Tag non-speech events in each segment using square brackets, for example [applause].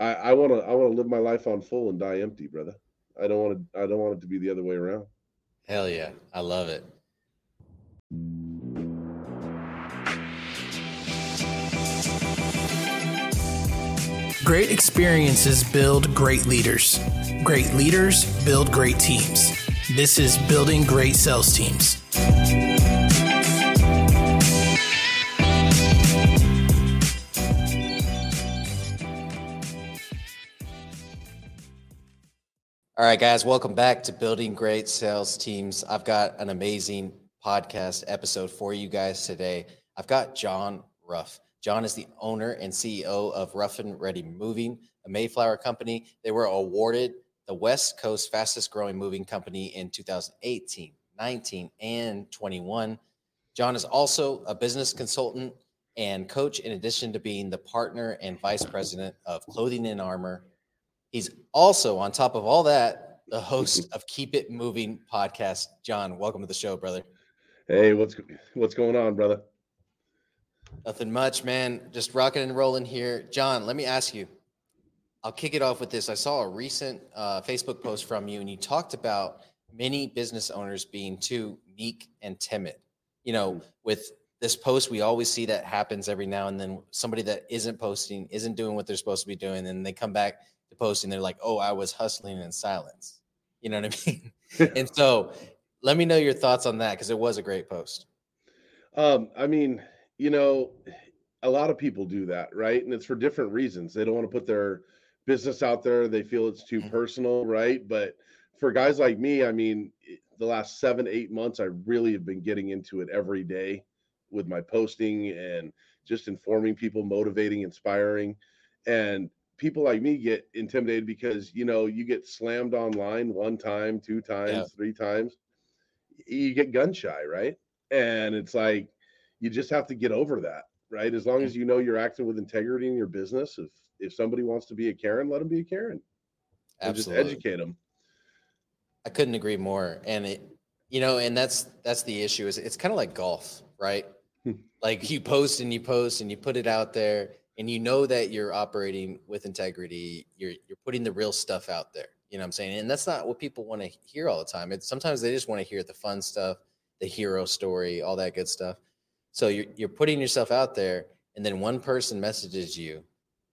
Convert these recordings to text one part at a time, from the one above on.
I, I want to I want to live my life on full and die empty, brother. I don't want to I don't want it to be the other way around. Hell yeah, I love it. Great experiences build great leaders. Great leaders build great teams. This is Building Great Sales Teams. All right, guys, welcome back to Building Great Sales Teams. I've got an amazing podcast episode for you guys today. I've got John Ruff. John is the owner and CEO of Ruff and Ready Moving, a Mayflower company. They were awarded the West Coast fastest growing moving company in 2018, 19, and 21. John is also a business consultant and coach, in addition to being the partner and vice president of Clothing in Armor He's also, on top of all that, the host of Keep It Moving podcast. John, welcome to the show, brother. Hey, what's what's going on, brother? Nothing much, man. Just rocking and rolling here. John, let me ask you. I'll kick it off with this. I saw a recent uh, Facebook post from you, and you talked about many business owners being too meek and timid. You know, mm. with this post, we always see that happens every now and then. Somebody that isn't posting, isn't doing what they're supposed to be doing, and they come back to posting. They're like, "Oh, I was hustling in silence." You know what I [laughs] mean? and so, let me know your thoughts on that because it was a great post. Um, I mean, you know, a lot of people do that, right? And it's for different reasons. They don't want to put their business out there. They feel it's too mm-hmm. personal, right? But for guys like me, I mean, the last seven, eight months, I really have been getting into it every day with my posting and just informing people, motivating, inspiring. And people like me get intimidated because you know you get slammed online one time, two times, yeah. three times, you get gun shy, right? And it's like you just have to get over that, right? As long as you know you're acting with integrity in your business, if if somebody wants to be a Karen, let them be a Karen. Absolutely. just educate them. I couldn't agree more. And it, you know, and that's that's the issue. Is it's kind of like golf, right? Hmm. like you post and you post and you put it out there and you know that you're operating with integrity you're you're putting the real stuff out there you know what i'm saying? And that's not what people want to hear all the time. It's sometimes they just want to hear the fun stuff the hero story all that good stuff. So you're, you're putting yourself out there and then one person messages you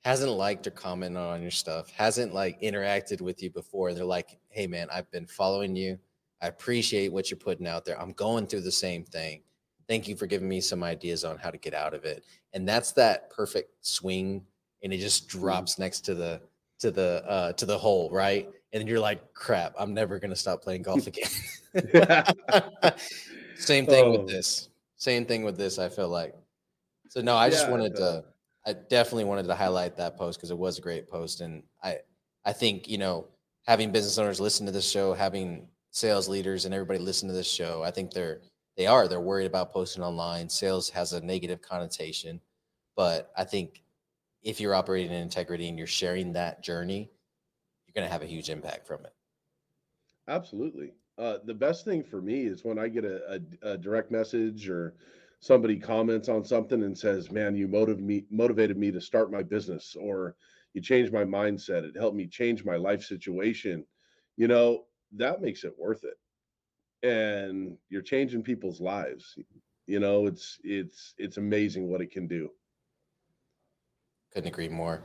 hasn't liked or commented on your stuff hasn't like interacted with you before. They're like hey man i've been following you. I appreciate what you're putting out there. I'm going through the same thing thank you for giving me some ideas on how to get out of it. And that's that perfect swing and it just mm-hmm. drops next to the to the uh to the hole right? And you're like crap i'm never going to stop playing golf [laughs] again. [laughs] [laughs] Same thing oh. with this. Same thing with this i feel like. So no i just yeah, wanted to i definitely wanted to highlight that post because it was a great post and i i think you know having business owners listen to this show having sales leaders and everybody listen to this show i think they're they are they're worried about posting online sales has a negative connotation but i think if you're operating in integrity and you're sharing that journey you're going to have a huge impact from it. Absolutely. Uh, the best thing for me is when i get a, a, a, direct message or somebody comments on something and says man you motiv- me, motivated me to start my business or you changed my mindset it helped me change my life situation you know that makes it worth it and you're changing people's lives. You know it's it's it's amazing what it can do. Couldn't agree more.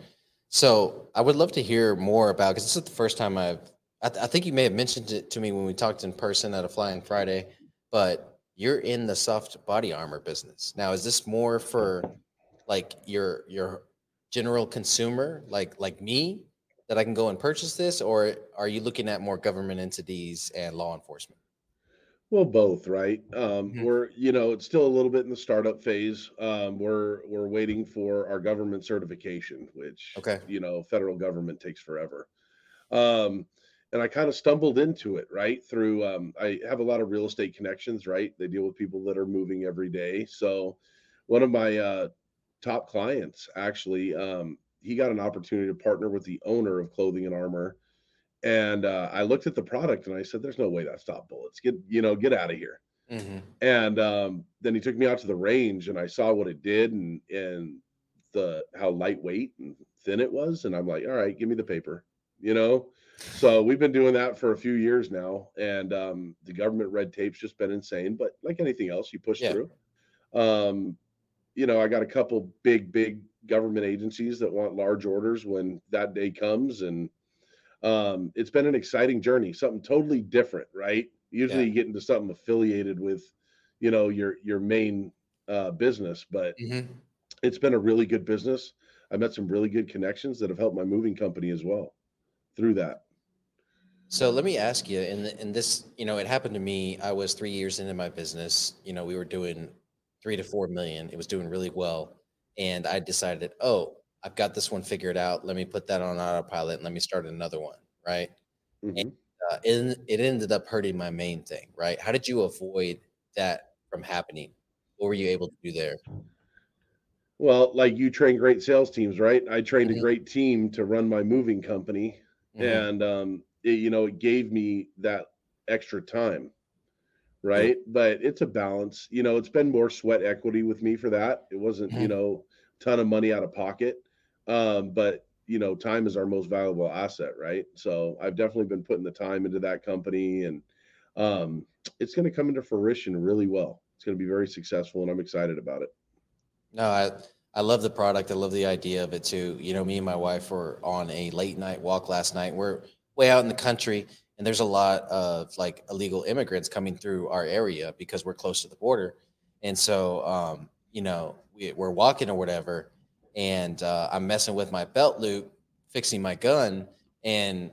So i would love to hear more about because this is the first time i've I, th- I, think you may have mentioned it to me when we talked in person at a flying friday but you're in the soft body armor business. Now is this more for like your your general consumer like like me that i can go and purchase this or are you looking at more government entities and law enforcement well, both, right? Um, mm-hmm. We're, you know, it's still a little bit in the startup phase. Um, we're we're waiting for our government certification, which, okay, you know, federal government takes forever. Um, and I kind of stumbled into it, right? Through um, I have a lot of real estate connections, right? They deal with people that are moving every day. So, one of my uh, top clients actually, um, he got an opportunity to partner with the owner of Clothing in Armor and uh, I looked at the product and I said, "There's no way that stop bullets. Get you know, get out of here." Mm-hmm. And um, then he took me out to the range and I saw what it did, and and the how lightweight and thin it was, and I'm like, all right, give me the paper, you know. So we've been doing that for a few years now, and um, the government red tape's just been insane. But like anything else, you push Yeah. through. Um, you know, I got a couple big, big government agencies that want large orders when that day comes, and um, it's been an exciting journey. Something totally different, right? Usually, Yeah. you get into something affiliated with, you know, your your main uh, business, but Mhm. it's been a really good business. I met some really good connections that have helped my moving company as well through that. So let me ask you, and and this, you know, it happened to me. I was three years into my business. You know, we were doing three to four million. It was doing really well, and I decided, oh, I've got this one figured out. Let me put that on autopilot and let me start another one. Right? Mhm. Uh, and it ended up hurting my main thing. Right? How did you avoid that from happening? What were you able to do there? Well, like you train great sales teams, right? I trained Mhm. a great team to run my moving company, Mhm. and um, it, you know, it gave me that extra time, right? But it's a balance. You know, it's been more sweat equity with me for that. It wasn't, you Mhm. know, ton of money out of pocket, um, but you know, time is our most valuable asset, right? So I've definitely been putting the time into that company, and um, it's going to come into fruition really well. It's going to be very successful, and I'm excited about it. No, I I love the product. I love the idea of it too. You know, me and my wife were on a late night walk last night. We're way out in the country, and there's a lot of like illegal immigrants coming through our area because we're close to the border. And so, um, you know, we, we're walking or whatever, and uh, I'm messing with my belt loop, fixing my gun, and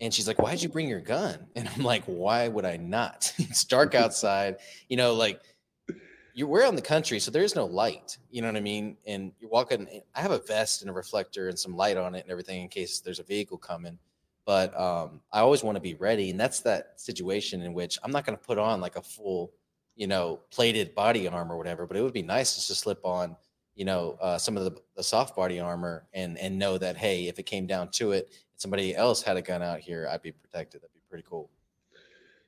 and she's like, "Why'd you bring your gun?" [laughs] And I'm like, "Why would I not? [laughs] it's dark [laughs] outside. You know, like." You're, we're on the country, so there is no light. You know what I mean? And you're walking. I have a vest and a reflector and some light on it and everything in case there's a vehicle coming. But um, I always want to be ready, and that's that situation in which I'm not going to put on like a full, you know, plated body armor or whatever. But it would be nice just to slip on, you know, uh, some of the, the soft body armor and and know that hey, if it came down to it, and somebody else had a gun out here, I'd be protected. That'd be pretty cool.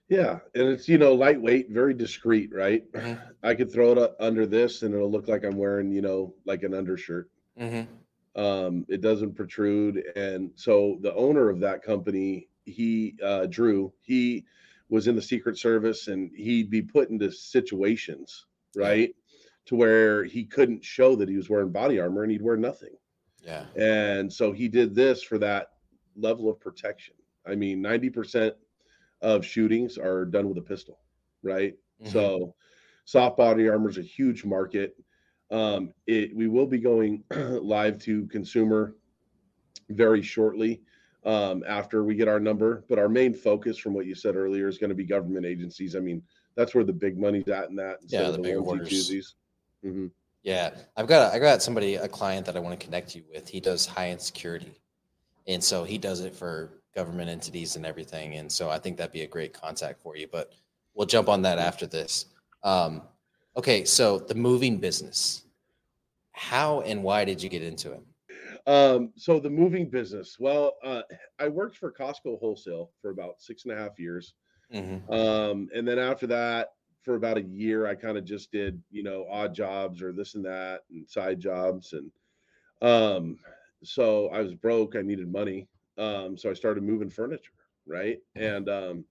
Yeah, and it's you know lightweight, very discreet, right? Mhm. I could throw it under this, and it'll look like I'm wearing you know like an undershirt. Mm-hmm. Um, it doesn't protrude, and so the owner of that company, he uh, Drew, he was in the Secret Service, and he'd be put into situations, right, to where he couldn't show that he was wearing body armor, and he'd wear nothing. Yeah. And so he did this for that level of protection. I mean, 90% of shootings are done with a pistol, right? Mhm. So soft body armor is a huge market. Um, it we will be going [clears throat] live to consumer very shortly um, after we get our number. But our main focus, from what you said earlier, is going to be government agencies. I mean, that's where the big money's at in that. Yeah, of the big orders. twosies. Mhm. Yeah, I've got I got somebody a client that I want to connect you with. He does high end security, and so he does it for government entities and everything. And so I think that'd be a great contact for you. But we'll jump on that after this. Um, okay, so the moving business. How and why did you get into it? Um, so the moving business. Well, uh, I worked for Costco wholesale for about six and a half years. Mm-hmm. Um, and then after that, for about a year, I kind of just did, you know, odd jobs or this and that and side jobs. And um, so I was broke, I needed money. Um, so I started moving furniture, right? And um,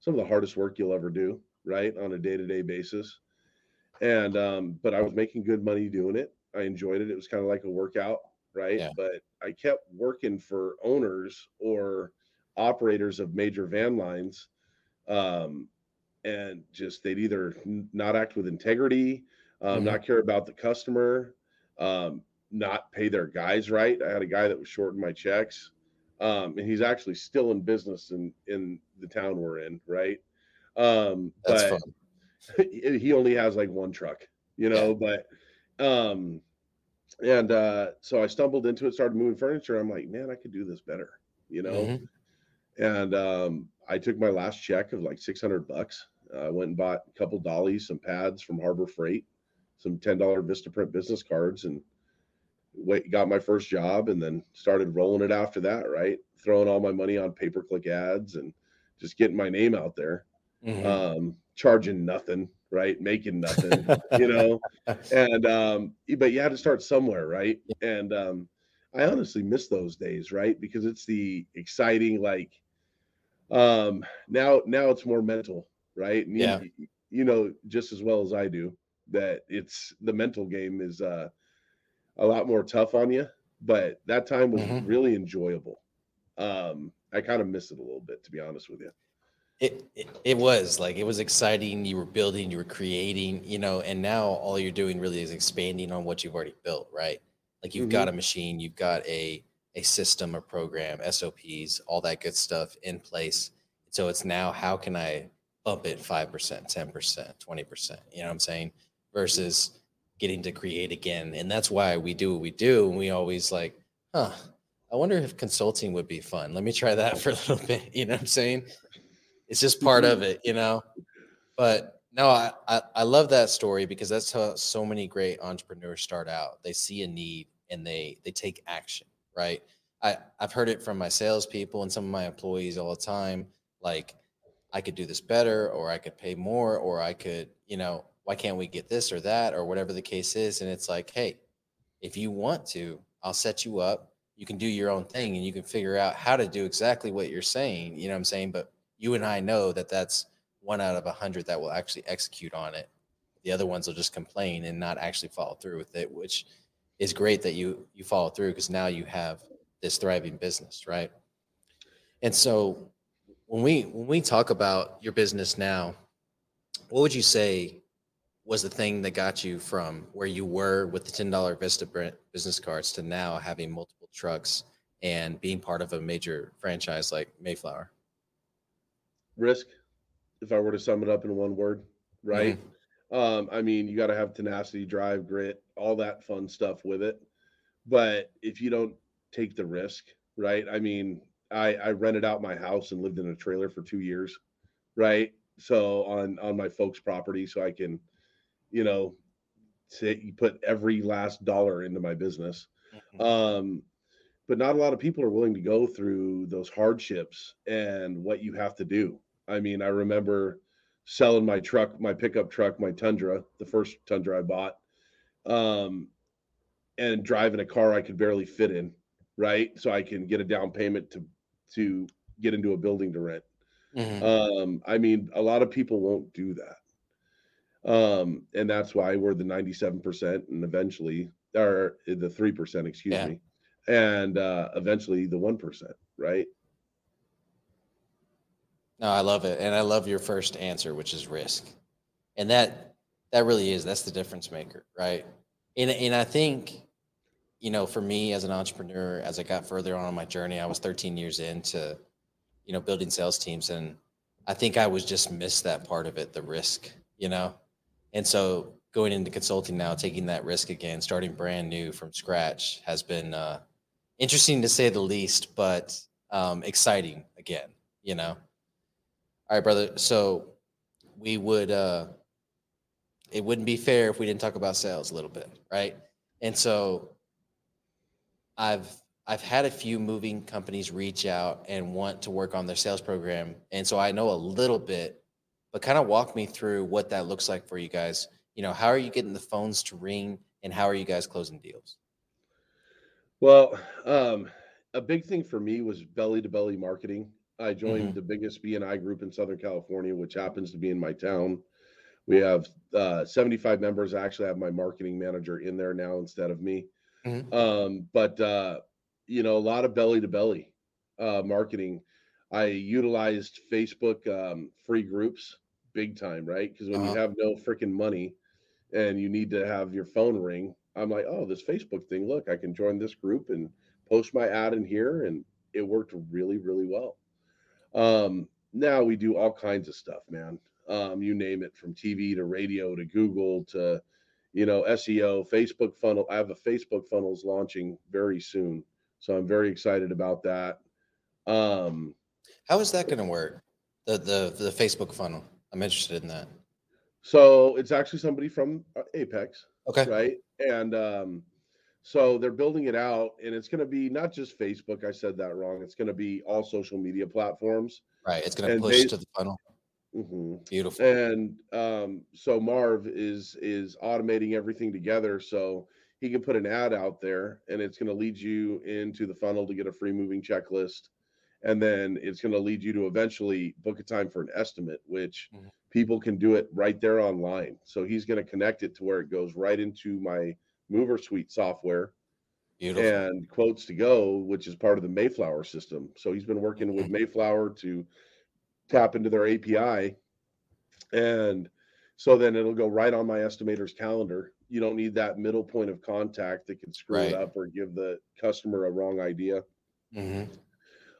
some of the hardest work you'll ever do, right, on a day-to-day basis. And um, but I was making good money doing it. I enjoyed it. It was kind of like a workout, right? Yeah. But I kept working for owners or operators of major van lines um, and just they'd either not act with integrity, um, Mhm. not care about the customer, um, not pay their guys right. I had a guy that was shorting my checks, um, and he's actually still in business in in the town we're in, right? Um, That's but fun. [laughs] he only has like one truck, you know, [laughs] but um and uh so I stumbled into it, started moving furniture. I'm like, man, I could do this better, you know. Mhm. And um I took my last check of like 600 bucks. I went and bought a couple dollies, some pads from Harbor Freight, some $10 Vistaprint business cards and wait, got my first job and then started rolling it after that, right? Throwing all my money on pay-per-click ads and just getting my name out there Mhm. um, charging nothing, right? Making nothing, you know. [laughs] And um, but you had to start somewhere, right? And um, I honestly miss those days, right? Because it's the exciting, like um now now it's more mental, right? And Yeah. you, you know just as well as I do that it's the mental game is uh a lot more tough on you, but that time was Mhm. really enjoyable. Um, I kind of miss it a little bit, to be honest with you. It, it it was like it was exciting. You were building, you were creating, you know, and now all you're doing really is expanding on what you've already built, right? Like you've got a machine, you've got a a system, a program, SOPs, all that good stuff in place. So it's now how can I bump it five percent, ten percent, twenty percent? You know what I'm saying? Versus getting to create again, and that's why we do what we do. And we always like, huh? I wonder if consulting would be fun. Let me try that [laughs] for a little bit. You know what I'm saying? it's just part mm-hmm. of it, you know. But no, I, I I love that story because that's how so many great entrepreneurs start out. They see a need and they they take action, right? I I've heard it from my salespeople and some of my employees all the time. Like, I could do this better, or I could pay more, or I could, you know, why can't we get this or that, or whatever the case is? And it's like, hey, if you want to, I'll set you up. You can do your own thing, and you can figure out how to do exactly what you're saying. You know what I'm saying? But you and I know that that's one out of a hundred that will actually execute on it. The other ones will just complain and not actually follow through with it, which is great that you you follow through because now you have this thriving business, right? And so when we when we talk about your business now, what would you say was the thing that got you from where you were with the ten dollar Vista business cards to now having multiple trucks and being part of a major franchise like Mayflower? Risk, if I were to sum it up in one word, right? Um, I mean, you got to have tenacity, drive, grit, all that fun stuff with it. But if you don't take the risk, right? I mean, I, I rented out my house and lived in a trailer for two years, right? So on on my folks' property, so I can, you know, say you put every last dollar into my business. Mhm. Um, but not a lot of people are willing to go through those hardships and what you have to do. I mean, I remember selling my truck, my pickup truck, my Tundra, the first Tundra I bought, um, and driving a car I could barely fit in, right? So I can get a down payment to to get into a building to rent. Mhm. Um, I mean, a lot of people won't do that. Um, and that's why we're the 97% and eventually or the 3%, excuse Yeah. me. And uh eventually the 1%, right? No, I love it, and I love your first answer, which is risk, and that that really is that's the difference maker, right? And and I think, you know, for me as an entrepreneur, as I got further on my journey, I was 13 years into, you know, building sales teams, and I think I was just missed that part of it, the risk, you know, and so going into consulting now, taking that risk again, starting brand new from scratch, has been uh, interesting to say the least, but um, exciting again, you know. All right, brother. So we would uh it wouldn't be fair if we didn't talk about sales a little bit, right? And so I've I've had a few moving companies reach out and want to work on their sales program. And so I know a little bit, but kind of walk me through what that looks like for you guys. You know, how are you getting the phones to ring and how are you guys closing deals? Well, um, a big thing for me was belly to belly marketing. I joined Mhm. the biggest BNI group in Southern California, which happens to be in my town. We have uh, 75 members. I actually have my marketing manager in there now instead of me. Mhm. Um, but uh, you know, a lot of belly to belly uh, marketing. I utilized Facebook um, free groups big time, right? Because when Uh-huh. you have no freaking money and you need to have your phone ring, I'm like, oh, this Facebook thing. Look, I can join this group and post my ad in here, and it worked really, really well. Um, now we do all kinds of stuff, man. Um, you name it, from TV to radio to Google to, you know, SEO, Facebook funnel. I have a Facebook funnels launching very soon, so I'm very excited about that. Um, How is that going to work? The the the Facebook funnel. I'm interested in that. so it's actually somebody from uh, Apex, Okay. right? And um, so they're building it out, and it's going to be not just Facebook. I said that wrong. It's going to be all social media platforms. Right. It's going to push to the funnel. Hmm Beautiful. And um, so Marv is is automating everything together so he can put an ad out there and it's going to lead you into the funnel to get a free moving checklist. And then it's going to lead you to eventually book a time for an estimate, which Mhm. people can do it right there online. So he's going to connect it to where it goes right into my Mover Suite software Beautiful. and Quotes to Go, which is part of the Mayflower system. So he's been working with Mhm. Mayflower to tap into their API. And so then it'll go right on my estimator's calendar. You don't need that middle point of contact that can screw Right. it up or give the customer a wrong idea. hmm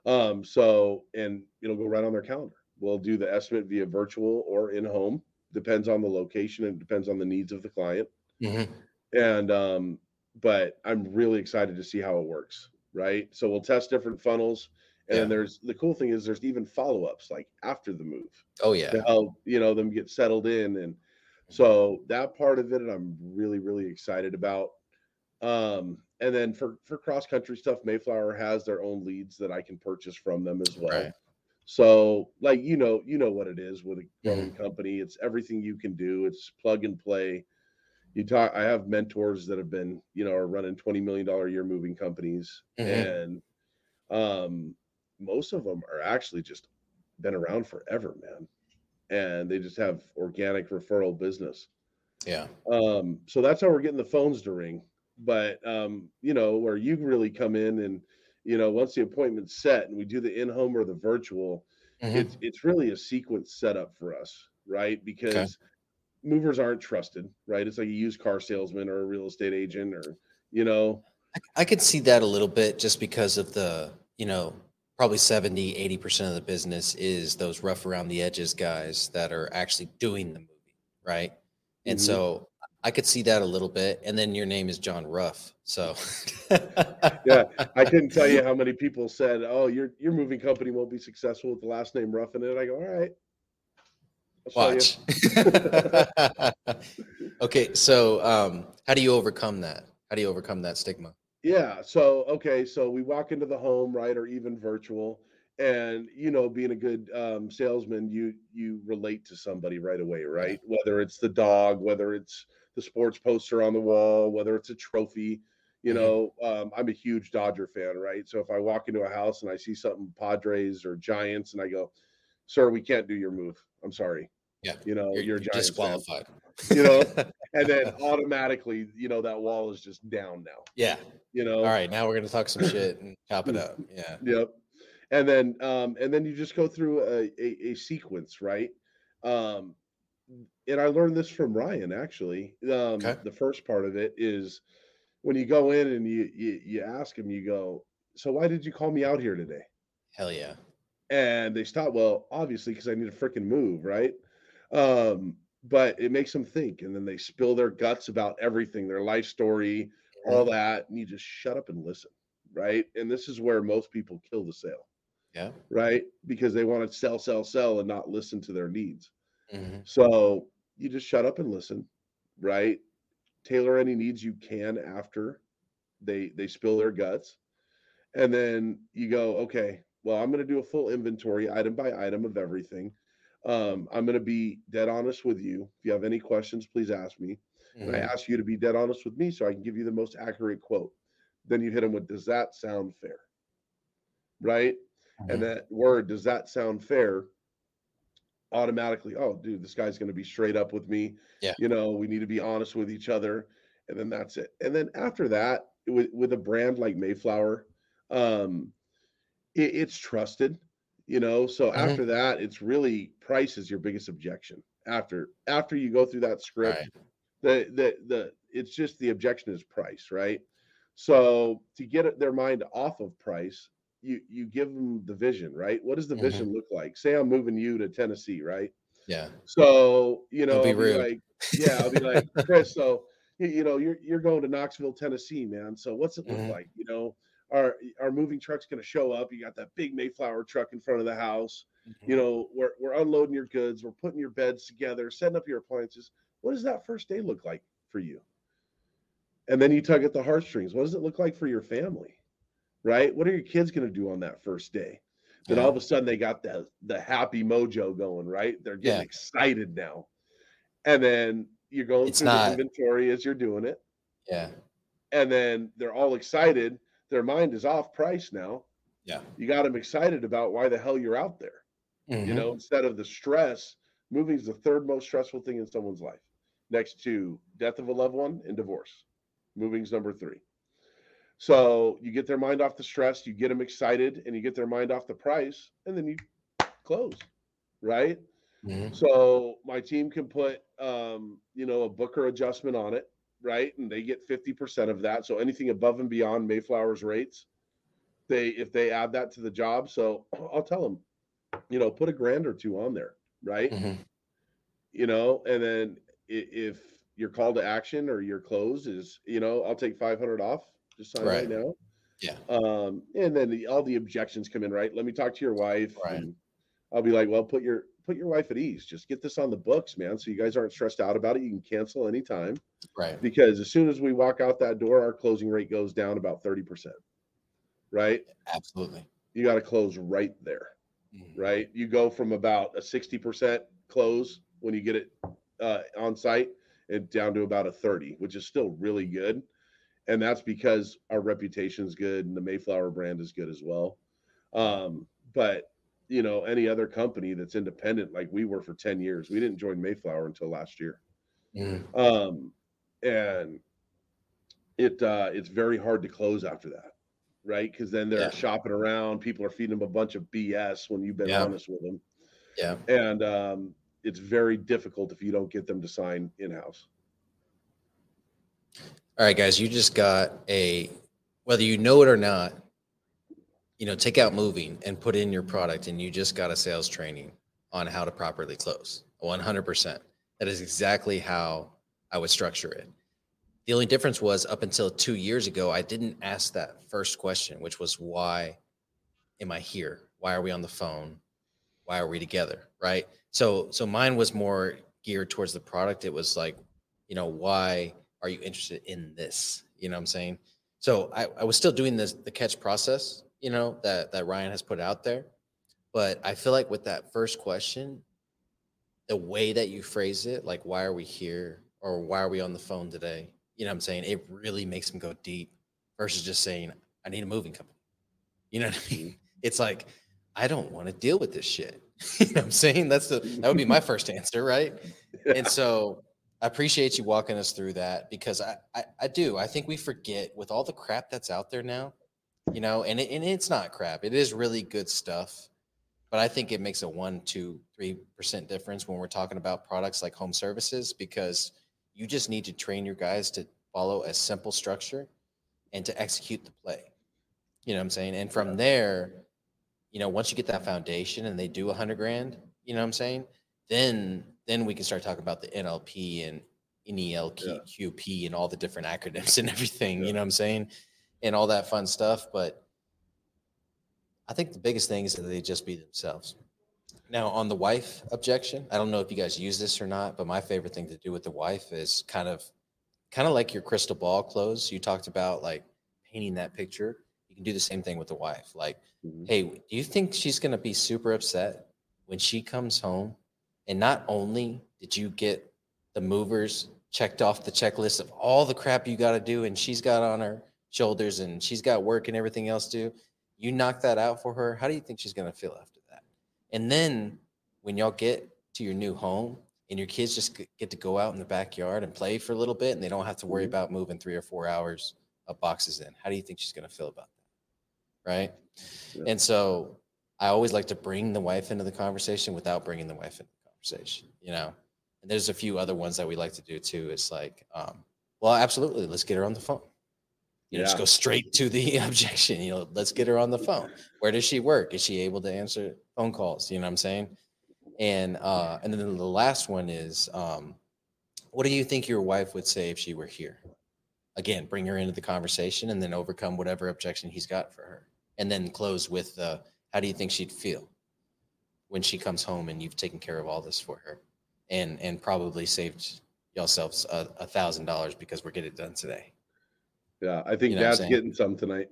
Um, so and it'll go right on their calendar. We'll do the estimate via virtual or in home, depends on the location and depends on the needs of the client. hmm and um but i'm really excited to see how it works right so we'll test different funnels and Yeah. there's the cool thing is there's even follow-ups like after the move Oh yeah, to help you know them get settled in and so that part of it i'm really really excited about um and then for for cross country stuff mayflower has their own leads that i can purchase from them as well Right. so like you know you know what it is with a Mm-hmm. growing company it's everything you can do it's plug and play you talk i have mentors that have been you know are running 20 million dollar a year moving companies Mhm. and um most of them are actually just been around forever man. And they just have organic referral business. Yeah. um so that's how we're getting the phones to ring. But um you know where you really come in and you know once the appointment's set and we do the in-home or the virtual Mhm. it's it's really a sequence setup for us right? Because movers aren't trusted right? It's like a used car salesman or a real estate agent or you know? I, I could see that a little bit just because of the, you know, probably 70, 80% of the business is those Ruff around the edges guys that are actually doing the movie. Right. And Mhm. so I could see that a little bit. And then your name is John Ruff. So, [laughs] yeah i couldn't tell you how many people said oh your your moving company won't be successful with the last name rough in it i go all right I'll show you." Watch. [laughs] okay. So, um, how do you overcome that? How do you overcome that stigma? Yeah. So okay. So we walk into the home, right, or even virtual, and you know, being a good um, salesman, you you relate to somebody right away, right? Whether it's the dog, whether it's the sports poster on the wall, whether it's a trophy. You Mhm. know, um, I'm a huge Dodger fan, right? So if I walk into a house and I see something Padres or Giants, and I go, "Sir, we can't do your move. I'm sorry." Yeah, You know, You're, you're, you're a Giants fan. disqualified. You know? [laughs] [laughs] and then [laughs] automatically, you know, that wall is just down now. yeah. You know, All right. Now we're going to talk some shit and chop it up. Yeah. [laughs] Yep. And then um and then you just go through a, a, a sequence, right? Um and I learned this from Ryan actually. Um Okay. the first part of it is when you go in and you you, you ask him, you go, So why did you call me out here today? Hell yeah. And they stop, well, obviously, because I need a freaking move, right? Um, but it makes them think, and then they spill their guts about everything, their life story, all that, and you just shut up and listen, right? And this is where most people kill the sale Yeah. right? Because they want to sell, sell, sell and not listen to their needs. Mhm. So you just shut up and listen, right? Tailor any needs you can after they they spill their guts. And then you go, okay, well, I'm going to do a full inventory item by item of everything. Um, I'm going to be dead honest with you. If you have any questions, please ask me. And I Mhm. ask you to be dead honest with me so I can give you the most accurate quote. Then you hit them with, does that sound fair? Right? Mhm. and that word does that sound fair automatically oh dude this guy's going to be straight up with me Yeah. you know we need to be honest with each other and then that's it and then after that with, with a brand like mayflower um it, it's trusted you know so Mhm. after that it's really price is your biggest objection after after you go through that script Right. the the the it's just the objection is price right so to get their mind off of price you you give them the vision right what does the Mhm. vision look like say i'm moving you to tennessee right Yeah. so you know be I'll be rude. like yeah i'll be like [laughs] chris so you know you're you're going to knoxville tennessee man so what's it look Mhm. like you know our our moving truck's going to show up you got that big mayflower truck in front of the house Mm-hmm. you know we're, we're unloading your goods we're putting your beds together setting up your appliances what does that first day look like for you and then you tug at the heartstrings what does it look like for your family right what are your kids going to do on that first day Then Yeah. all of a sudden they got the the happy mojo going, right? They're getting Yeah. excited now. And then you're going It's through not- the inventory as you're doing it. Yeah. And then they're all excited. Their mind is off price now. Yeah. You got them excited about why the hell you're out there. You Mhm. know, instead of the stress, moving is the third most stressful thing in someone's life, next to death of a loved one and divorce. Moving's number three. So you get their mind off the stress, you get them excited, and you get their mind off the price, and then you close, right? Mhm. So my team can put, um, you know, a Booker adjustment on it, right? And they get 50% of that. So anything above and beyond Mayflower's rates, they if they add that to the job. So [clears throat] I'll tell them, you know, put a grand or two on there, right? Mhm. You know, and then if your call to action or your close is, you know, I'll take 500 off, just sign right, Right. now. Yeah. Um, and then the, all the objections come in, right? Let me talk to your wife. Right. and I'll be like, well, put your put your wife at ease. Just get this on the books, man. So you guys aren't stressed out about it. You can cancel anytime Right. because as soon as we walk out that door, our closing rate goes down about 30%. Right? Absolutely. You got to close right there. Mhm. Right? You go from about a 60% close when you get it uh, on site and down to about a 30, which is still really good. And that's because our reputation is good and the Mayflower brand is good as well. Um, but you know, any other company that's independent, like we were for 10 years, we didn't join Mayflower until last year. Mhm. Um, and it uh it's very hard to close after that, right? Because then they're Yeah. shopping around, people are feeding them a bunch of BS when you've been Yeah. honest with them. Yeah. And um it's very difficult if you don't get them to sign in-house. All right, guys, you just got a whether you know it or not, you know, take out moving and put in your product, and you just got a sales training on how to properly close. 100%. That is exactly how I would structure it. The only difference was up until two years ago, I didn't ask that first question, which was why am I here? Why are we on the phone? Why are we together? Right. So, so mine was more geared towards the product. It was like, you know, why are you interested in this? You know what I'm saying? So I, I was still doing this the catch process, you know, that that Ryan has put out there. But I feel like with that first question, the way that you phrase it, like why are we here or why are we on the phone today? You know what I'm saying? It really makes them go deep versus just saying, I need a moving company. You know what I mean? [laughs] It's like, I don't want to deal with this shit. [laughs] you know what I'm saying? That's the that would be my first answer, right? and [laughs] so I appreciate you walking us through that because I, I, I do. I think we forget with all the crap that's out there now, you know, and, it, and it's not crap. It is really good stuff. But I think it makes a one, two, three percent difference when we're talking about products like home services because you just need to train your guys to follow a simple structure and to execute the play. You know what I'm saying? And from there, you know, once you get that foundation and they do a hundred grand, you know what I'm saying? Then then we can start talking about the NLP and NEPQ and all the different acronyms and [laughs] everything, you know what I'm saying? And all that fun stuff. But I think the biggest thing is that they just be themselves. Now, on the wife objection, I don't know if you guys use this or not, but my favorite thing to do with the wife is kind of kind of like your crystal ball close. You talked about like painting that picture. You can do the same thing with the wife. Like, Mhm. hey, do you think she's going to be super upset when she comes home and not only did you get the movers checked off the checklist of all the crap you got to do and she's got on her shoulders and she's got work and everything else to you knock that out for her. How do you think she's going to feel after that? And then when y'all get to your new home and your kids just get to go out in the backyard and play for a little bit and they don't have to worry Mhm. about moving three or four hours of boxes in, how do you think she's going to feel about that? Right. Yeah. And so I always like to bring the wife into the conversation without bringing the wife into the conversation, you know? And there's a few other ones that we like to do too. It's like, um, well, absolutely. Let's get her on the phone. You know, just go straight to the [laughs] objection. You know, let's get her on the phone. Where does she work? Is she able to answer phone calls? You know what I'm saying? And uh, and then the last one is, um, what do you think your wife would say if she were here? Again, bring her into the conversation and then overcome whatever objection he's got for her, and then close with, uh, how do you think she'd feel when she comes home and you've taken care of all this for her, and and probably saved yourselves a, a thousand dollars because we're getting it done today. Yeah, I think You know Dad's getting some tonight.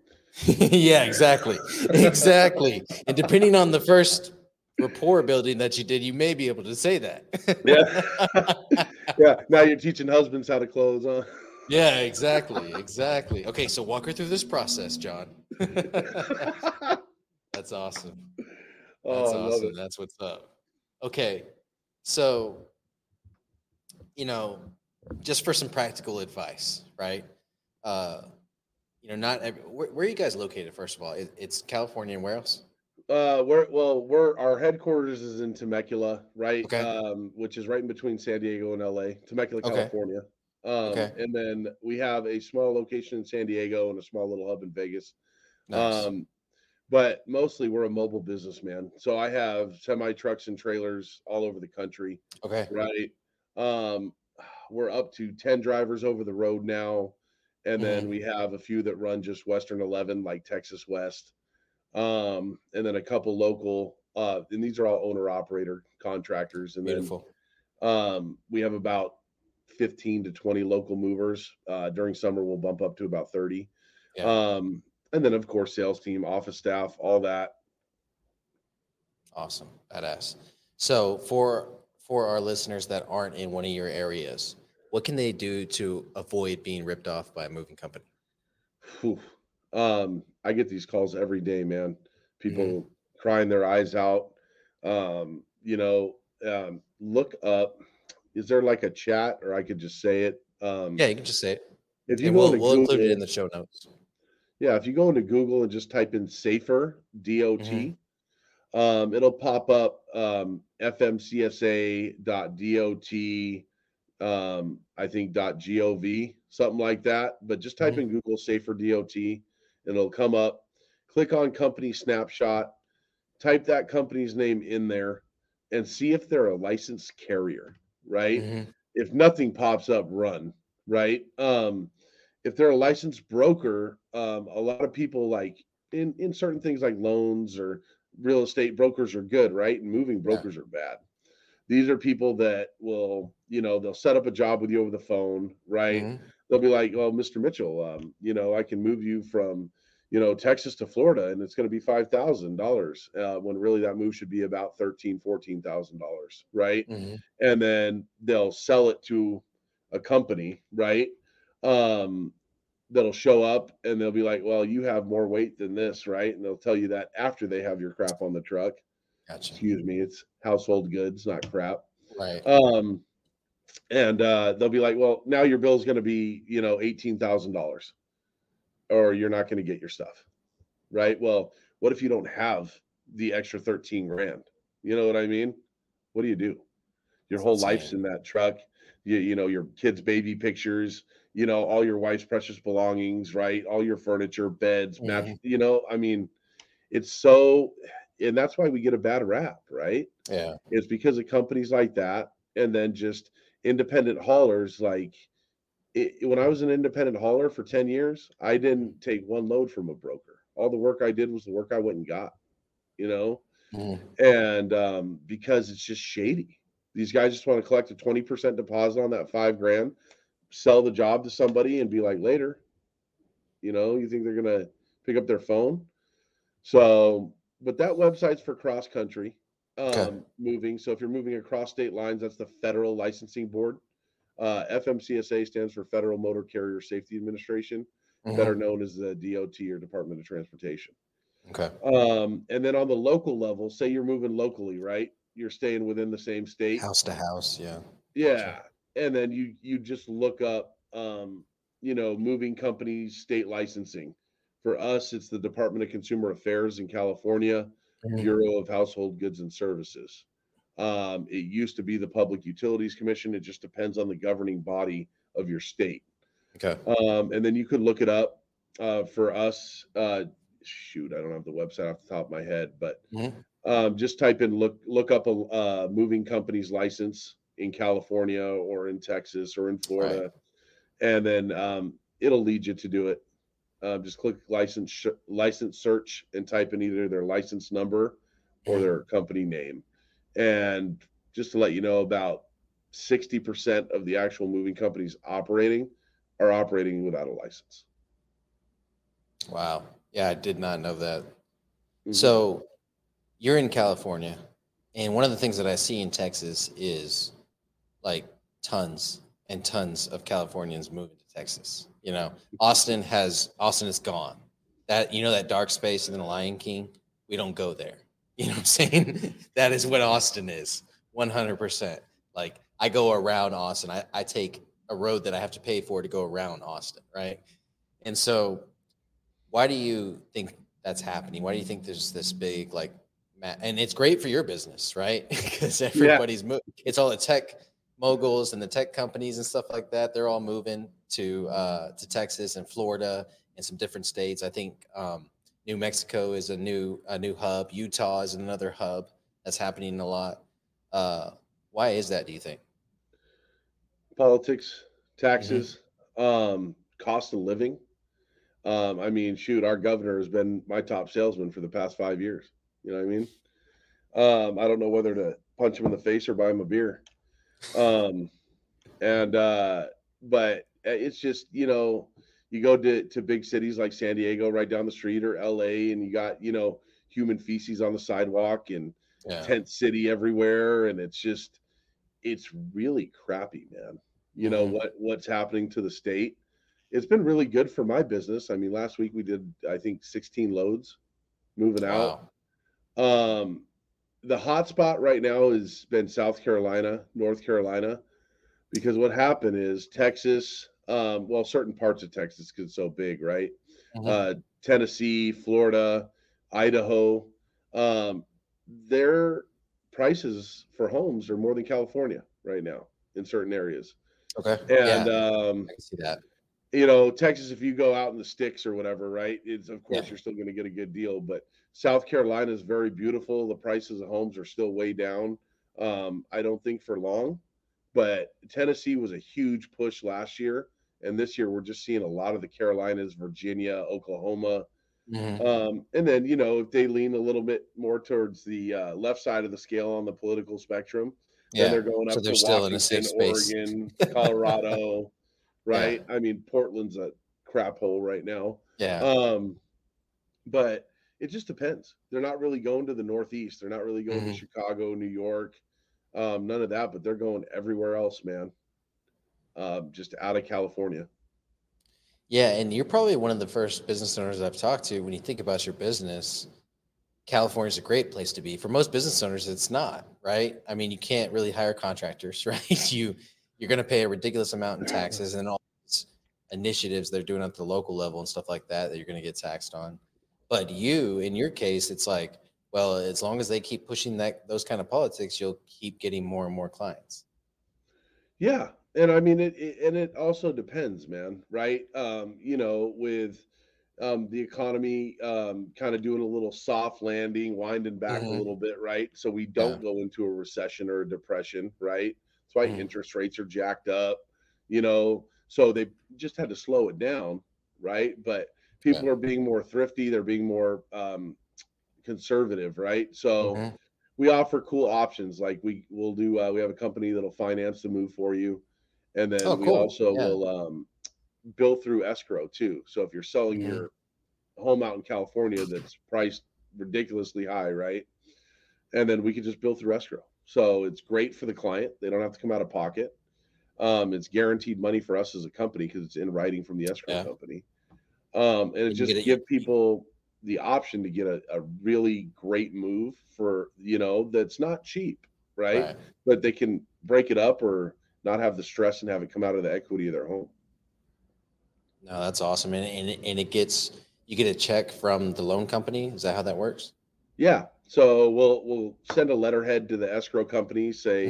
[laughs] yeah, exactly. [laughs] Exactly. and depending on the first rapport building that you did, you may be able to say that. yeah. [laughs] yeah. Now you're teaching husbands how to close, huh? Yeah, exactly. Exactly. Okay, so walk her through this process, John. That's awesome. Oh, That's love awesome. That's what's up. Okay. So, you know, just for some practical advice, right? Uh, you know, not every, where, where are you guys located? First of all, it, it's California and where else? Uh, we're well, we're our headquarters is in Temecula, right? Okay. Um, which is right in between San Diego and LA, Temecula, Okay. California. Um, Okay. and then we have a small location in San Diego and a small little hub in Vegas. Nice. Um, but mostly we're a mobile business, man. So I have semi trucks and trailers all over the country, okay. right? Um, we're up to 10 drivers over the road now. And then Mhm. we have a few that run just Western 11, like Texas West. Um, and then a couple local, uh, and these are all owner operator contractors. And Beautiful. then um, we have about 15 to 20 local movers. Uh, during summer, we'll bump up to about 30. Yeah. Um, and then, of course, sales team, office staff, all that. Awesome. Badass. So for for our listeners that aren't in one of your areas, what can they do to avoid being ripped off by a moving company? Um, I get these calls every day, man. People crying their eyes out. Um, you know, um, look up. Is there like a chat, or I could just say it? Um, Yeah, you can just say it. if you And we'll, we'll include it in the show notes. Yeah, if you go into Google and just type in safer DOT, Mm-hmm. um, it'll pop up um, fmcsa.dot, um, I think .gov, something like that. But just type Mhm. in Google safer DOT, and it'll come up. Click on company snapshot, type that company's name in there, and see if they're a licensed carrier. Right Mhm. if nothing pops up, run, right? Um, if they're a licensed broker, um, a lot of people like in in certain things like loans or real estate brokers are good, right? And moving brokers are bad. These are people that will, you know, they'll set up a job with you over the phone, right? Mhm. They'll be like, "Well, Mr. Mitchell, um, you know, I can move you from, you know, Texas to Florida, and it's going to be five thousand dollars, uh, when really that move should be about thirteen, fourteen thousand dollars, right?" Mhm. and then they'll sell it to a company, right? Um, that'll show up and they'll be like, "Well, you have more weight than this, right?" And they'll tell you that after they have your crap on the truck. Gotcha. Excuse me, it's household goods, not crap. Right. Um, and uh, they'll be like, "Well, now your bill's going to be, you know, eighteen thousand dollars, or you're not going to get your stuff, right?" Well, what if you don't have the extra thirteen grand? You know what I mean? What do you do? Your That's whole life's insane. in that truck. You, you know, your kids' baby pictures. You know, all your wife's precious belongings, right? All your furniture, beds, mat. Mhm. You know, I mean, it's so, and that's why we get a bad rap, right? Yeah. It's because of companies like that, and then just independent haulers. Like it, when I was an independent hauler for ten years, I didn't take one load from a broker. All the work I did was the work I went and got. You know, Mhm. and um, because it's just shady. These guys just want to collect a twenty percent deposit on that five grand, sell the job to somebody, and be like later. You know, you think they're gonna pick up their phone? So, but that website's for cross country um, Okay. moving. So if you're moving across state lines, that's the Federal Licensing Board. Uh, FMCSA stands for Federal Motor Carrier Safety Administration, Mhm. better known as the DOT or Department of Transportation. Okay. Um, and then on the local level, say you're moving locally, right? You're staying within the same state. House to house. Yeah. Yeah. And then you you just look up um, you know, moving companies state licensing. For us, it's the Department of Consumer Affairs in California, Mhm. Bureau of Household Goods and Services. Um, it used to be the Public Utilities Commission. It just depends on the governing body of your state. Okay. Um, and then you could look it up uh, for us. Uh, shoot, I don't have the website off the top of my head, but Mhm. um, just type in look look up a uh, moving company's license in California or in Texas or in Florida, and then um, it'll lead you to do it. Um, just click license sh- license search and type in either their license number or their company name, and just to let you know, about sixty percent of the actual moving companies operating are operating without a license. Wow. Yeah, I did not know that. Mhm. So you're in California, and one of the things that I see in Texas is like tons and tons of Californians moving Texas. You know, Austin has Austin is gone. That you know that dark space in the Lion King, we don't go there. [laughs] You know what I'm saying? [laughs] that is what Austin is, 100%. Like I go around Austin. I, I take a road that I have to pay for to go around Austin, right? And so, why do you think that's happening? Why do you think there's this big like, and it's great for your business, right? [laughs] Because everybody's mo- it's all the tech moguls and the tech companies and stuff like that. They're all moving to uh, to Texas and Florida and some different states. I think um, New Mexico is a new a new hub. Utah is another hub that's happening a lot. Uh, why is that? Do you think? politics, taxes, um, cost of living. Um, I mean, shoot, our governor has been my top salesman for the past five years. You know what I mean? Um, I don't know whether to punch him in the face or buy him a beer. Um, and uh, but it's just you know, you go to to big cities like San Diego, right down the street, or L.A., and you got you know human feces on the sidewalk and Yeah. tent city everywhere, and it's just it's really crappy, man. You know Mhm. what what's happening to the state. It's been really good for my business. I mean, last week we did I think 16 loads moving out. Um, the hot spot right now has been South Carolina, North Carolina, because what happened is Texas, um, well, certain parts of Texas because it's so big, right? Mhm. Uh, Tennessee, Florida, Idaho, um, their prices for homes are more than California right now in certain areas. Okay. And yeah, um, I can see that. you know, Texas, if you go out in the sticks or whatever, right? It's of course Yeah. you're still going to get a good deal, but South Carolina is very beautiful. The prices of homes are still way down. Um, I don't think for long, but Tennessee was a huge push last year, and this year we're just seeing a lot of the Carolinas, Virginia, Oklahoma, Mhm. um, and then you know if they lean a little bit more towards the uh, left side of the scale on the political spectrum, then Yeah. they're going up So to they're still in a safe Washington, space. Oregon, [laughs] Colorado, right? I mean, Portland's a crap hole right now. Yeah. Um, but it just depends. They're not really going to the Northeast. They're not really going Mhm. to Chicago, New York, um, none of that. But they're going everywhere else, man. Um, just out of California. Yeah, and you're probably one of the first business owners I've talked to. When you think about your business, California's a great place to be. For most business owners, it's not, right? I mean, you can't really hire contractors, [laughs] right? You you're going to pay a ridiculous amount in taxes and all these initiatives they're doing at the local level and stuff like that that you're going to get taxed on. But you, in your case, it's like, well, as long as they keep pushing that those kind of politics, you'll keep getting more and more clients. Yeah, and I mean it, it and it also depends, man, right? Um, you know, with um the economy um kind of doing a little soft landing, winding back Mhm. a little bit, right? So we don't go into a recession or a depression, right? That's why Mhm. interest rates are jacked up, you know. So they just had to slow it down, right? But people Yeah. are being more thrifty, they're being more um conservative, right? So Mhm. we offer cool options like we will do uh, we have a company that'll finance the move for you and then Oh, we cool. also Yeah. will um, bill through escrow too so if you're selling Mhm. your home out in california that's priced ridiculously high right and then we can just bill through escrow so it's great for the client they don't have to come out of pocket um, it's guaranteed money for us as a company because it's in writing from the escrow Yeah. company um, and it just give people the option to get a, a really great move for you know that's not cheap right? Right. but they can break it up or not have the stress and have it come out of the equity of their home No, that's awesome. And, and, it- and it gets, you get a check from the loan company. Is that how that works? yeah so we'll we'll send a letterhead to the escrow company say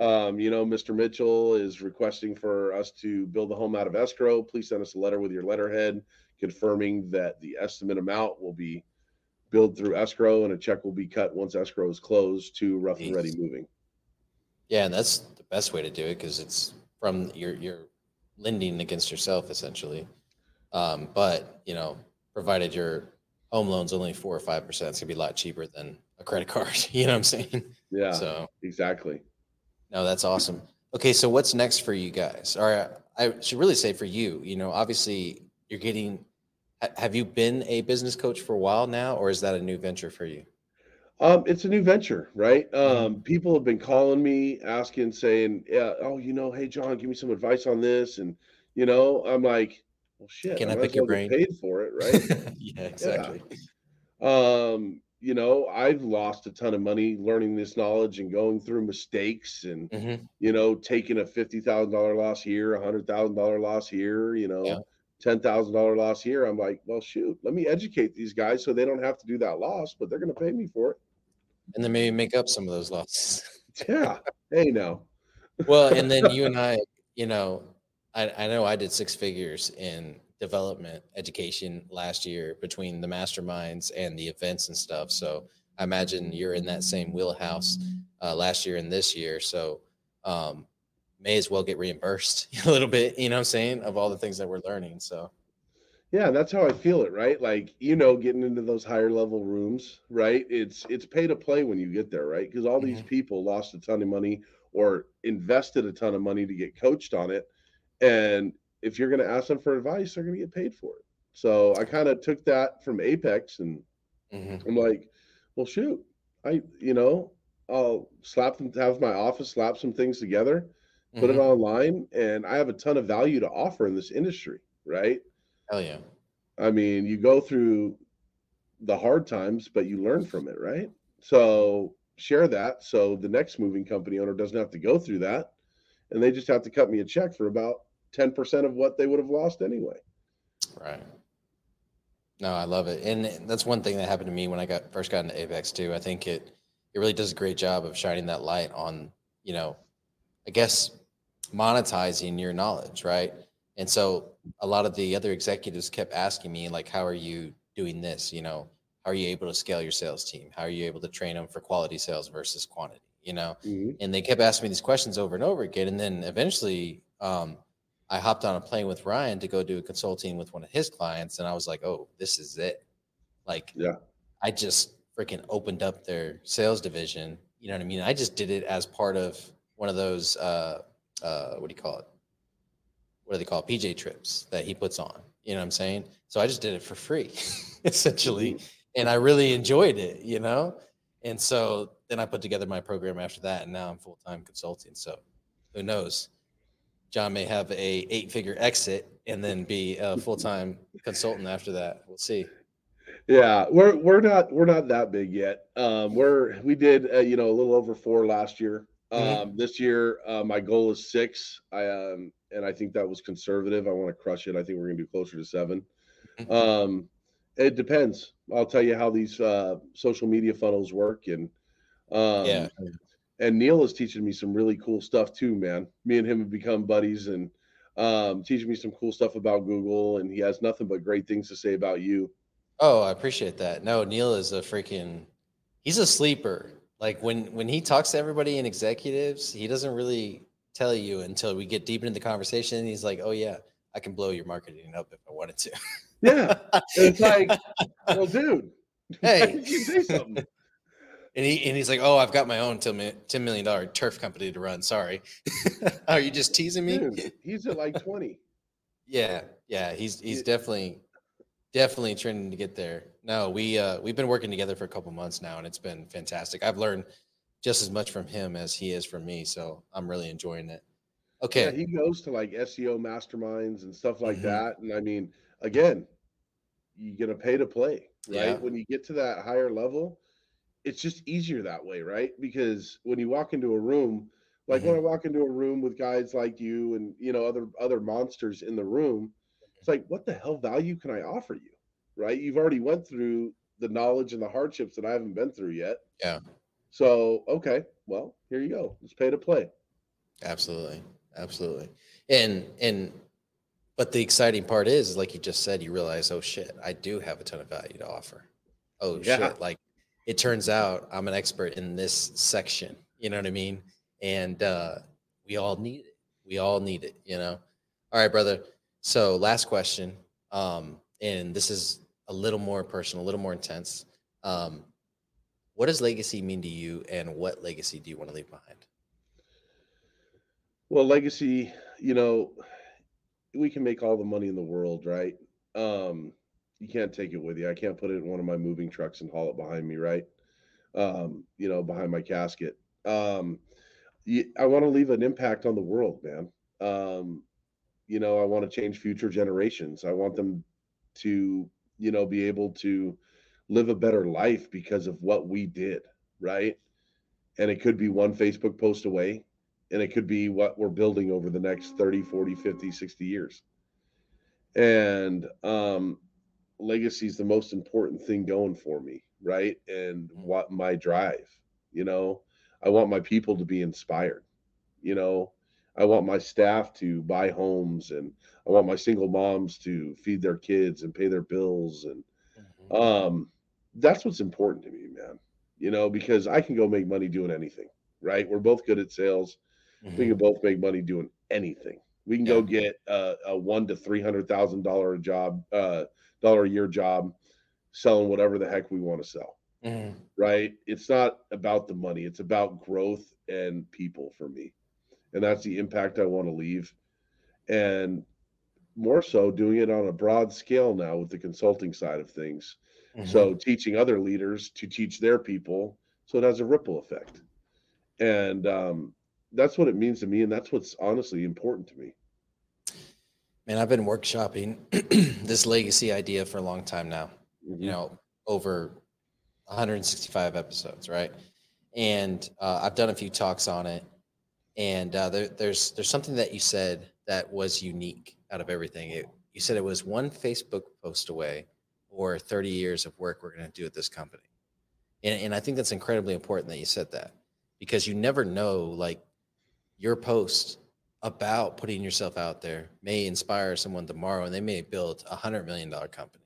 Mhm. um, you know mr mitchell is requesting for us to build the home out of escrow please send us a letter with your letterhead confirming that the estimate amount will be billed through escrow and a check will be cut once escrow is closed to Ruff and Ready Moving Yeah, and that's the best way to do it because it's from your you're lending against yourself essentially. Um, but you know, provided your home loan's only four or five percent, it's gonna be a lot cheaper than a credit [laughs] card. You know what I'm saying? yeah So exactly no, that's awesome. Okay, so what's next for you guys? Or I should really say for you. You know, obviously you're getting have you been a business coach for a while now, or is that a new venture for you? Um, it's a new venture, right? Mm-hmm. Um, people have been calling me, asking, saying, "Yeah, oh, you know, hey, John, give me some advice on this," and you know, I'm like, "Well, shit, can I, I pick your brain?" Paid for it, right? [laughs] yeah, exactly. Yeah. Um, you know, I've lost a ton of money learning this knowledge and going through mistakes, and mm-hmm. you know, taking a fifty thousand dollar loss here, a hundred thousand dollar loss here, you know. Yeah ten thousand dollar loss here. I'm like, well, shoot, let me educate these guys so they don't have to do that loss, but they're going to pay me for it and then maybe make up some of those losses. [laughs] yeah. Hey, no. well, and then you [laughs] and I, you know, I, I know I did six figures in development education last year between the masterminds and the events and stuff. So I imagine you're in that same wheelhouse uh, last year and this year. So um, may as well get reimbursed [laughs] a little bit, you know what I'm saying, of all the things that we're learning. So yeah, that's how I feel it, right? Like, you know, getting into those higher level rooms, right? It's it's pay to play when you get there, right? Because all mm-hmm. these people lost a ton of money or invested a ton of money to get coached on it. And if you're going to ask them for advice, they're going to get paid for it. So I kind of took that from Apex and mm-hmm. I'm like, well, shoot, I, you know, I'll slap them, have my office slap some things together, put mm-hmm. it online, and I have a ton of value to offer in this industry, right? Hell yeah. I mean, you go through the hard times, but you learn from it, right? So share that so the next moving company owner doesn't have to go through that. And they just have to cut me a check for about 10% of what they would have lost anyway. Right. No, I love it. And that's one thing that happened to me when I got first got into Apex too. I think it it really does a great job of shining that light on, you know, I guess monetizing your knowledge, right? And so a lot of the other executives kept asking me, like, how are you doing this? You know, how are you able to scale your sales team? How are you able to train them for quality sales versus quantity? You know, mm-hmm. and they kept asking me these questions over and over again. And then eventually, um, I hopped on a plane with Ryan to go do a consulting with one of his clients, and I was like, "Oh, this is it!" Like, yeah, I just freaking opened up their sales division. You know what I mean? I just did it as part of one of those uh, uh, what do you call it? what do they call it? PJ trips that he puts on. You know what I'm saying? So I just did it for free, [laughs] essentially. Mm-hmm. And I really enjoyed it, you know? And so then I put together my program after that, and now I'm full time consulting. So who knows? John may have a eight figure exit and then be a full time consultant after that. We'll see. Yeah, we're we're not we're not that big yet. Um, we're we did uh, you know a little over four last year. Mm-hmm. Um, this year, uh, my goal is six. I um, and I think that was conservative. I want to crush it. I think we're going to be closer to 7 mm-hmm. Um, it depends. I'll tell you how these uh, social media funnels work, and um, yeah. And Neil is teaching me some really cool stuff too, man. Me and him have become buddies, and um, teaching me some cool stuff about Google. And he has nothing but great things to say about you. Oh, I appreciate that. No, Neil is a freaking. He's a sleeper. Like when when he talks to everybody and executives, he doesn't really tell you until we get deep into the conversation. he's like, "Oh yeah, I can blow your marketing up if I wanted to." yeah, it's [laughs] like, well, dude, hey, you say something. And he and he's like, "Oh, I've got my own ten million dollar turf company to run. Sorry, [laughs] are you just teasing me?" Dude, he's at like twenty. [laughs] yeah, yeah, he's he's definitely definitely trending to get there. No, we uh we've been working together for a couple months now, and it's been fantastic. I've learned just as much from him as he is from me. So I'm really enjoying it. Okay. Yeah, he goes to like SEO masterminds and stuff like mm-hmm. that. And I mean, again, you're gonna pay to play, right? Yeah. When you get to that higher level, it's just easier that way, right? Because when you walk into a room, like mm-hmm. when I walk into a room with guys like you and you know other other monsters in the room, it's like, what the hell value can I offer you? Right? You've already went through the knowledge and the hardships that I haven't been through yet. Yeah. So, okay, well, here you go. It's pay to play. Absolutely. Absolutely. And, and, but the exciting part is, like you just said, you realize, oh shit, I do have a ton of value to offer. Oh yeah. shit. Like it turns out I'm an expert in this section. You know what I mean? And, uh, we all need it. We all need it, you know? All right, brother. So last question. Um, and this is a little more personal, a little more intense. Um, what does legacy mean to you, and what legacy do you want to leave behind? Well, legacy, you know, we can make all the money in the world, right? Um, you can't take it with you. I can't put it in one of my moving trucks and haul it behind me, right? Um, you know, behind my casket. Um, I want to leave an impact on the world, man. Um, you know, I want to change future generations. I want them to, you know, be able to live a better life because of what we did, right? And it could be one Facebook post away, and it could be what we're building over the next 30, 40, 50, 60 years. And um legacy is the most important thing going for me, right? And mm. what my drive, you know, I want my people to be inspired, you know, I want my staff to buy homes and I want my single moms to feed their kids and pay their bills. And mm-hmm. um, that's what's important to me, man, you know, because I can go make money doing anything, right? We're both good at sales. Mm-hmm. We can both make money doing anything. We can yeah. go get a, a one to three hundred thousand dollar job, uh, dollar a year job selling whatever the heck we want to sell. Mm-hmm. Right? It's not about the money, it's about growth and people for me. And that's the impact I want to leave. And more so doing it on a broad scale now with the consulting side of things. Mm-hmm. So teaching other leaders to teach their people so it has a ripple effect. And um, that's what it means to me. And that's what's honestly important to me. Man, I've been workshopping [clears throat] this legacy idea for a long time now. Mm-hmm. You know, over 165 episodes, right? And uh, I've done a few talks on it. And uh, there, there's there's something that you said that was unique out of everything. It, you said it was one Facebook post away, or 30 years of work we're going to do at this company. And, and I think that's incredibly important that you said that because you never know, like your post about putting yourself out there may inspire someone tomorrow and they may build a hundred million dollar company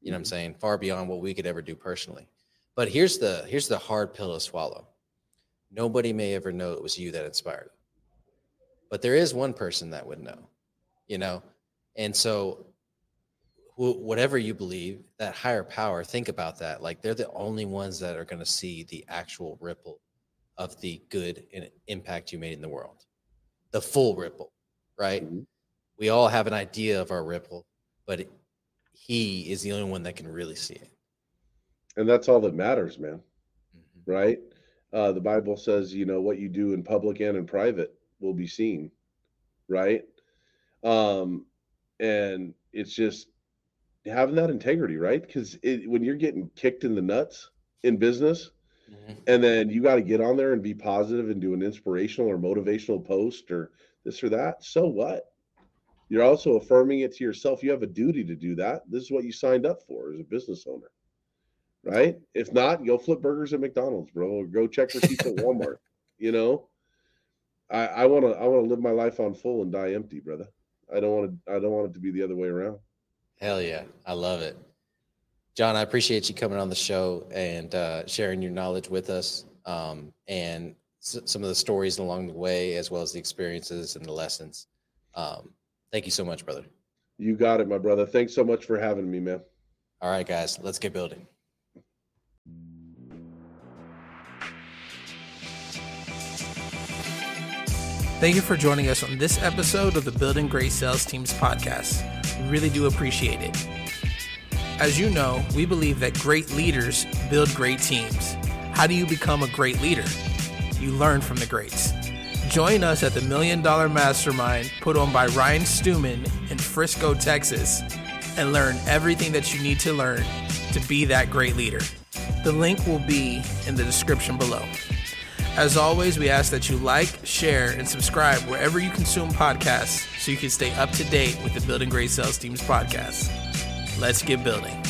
you know what i'm mm-hmm. saying far beyond what we could ever do personally but here's the here's the hard pill to swallow nobody may ever know it was you that inspired them but there is one person that would know you know and so whatever you believe that higher power think about that like they're the only ones that are going to see the actual ripple of the good and impact you made in the world the full ripple, right? Mm-hmm. We all have an idea of our ripple, but it, he is the only one that can really see it. And that's all that matters, man. Mm-hmm. Right? Uh, the Bible says, you know, what you do in public and in private will be seen, right? Um, and it's just having that integrity, right? Because when you're getting kicked in the nuts in business, Mm-hmm. And then you got to get on there and be positive and do an inspirational or motivational post or this or that. So what? You're also affirming it to yourself. You have a duty to do that. This is what you signed up for as a business owner. Right? If not, go flip burgers at McDonald's, bro, or go check receipts at [laughs] Walmart. You know? I, want to I want to live my life on full and die empty, brother. I don't want to I don't want it to be the other way around. Hell yeah. I love it. John, I appreciate you coming on the show and uh, sharing your knowledge with us um, and s- some of the stories along the way, as well as the experiences and the lessons. Um, thank you so much, brother. You got it, my brother. Thanks so much for having me, man. All right, guys, let's get building. Thank you for joining us on this episode of the Building Great Sales Teams podcast. We really do appreciate it. As you know, we believe that great leaders build great teams. How do you become a great leader? You learn from the greats. Join us at the Million Dollar Mastermind put on by Ryan Stewman in Frisco, Texas, and learn everything that you need to learn to be that great leader. The link will be in the description below. As always, we ask that you like, share, and subscribe wherever you consume podcasts so you can stay up to date with the Building Great Sales Teams podcast. Let's get building.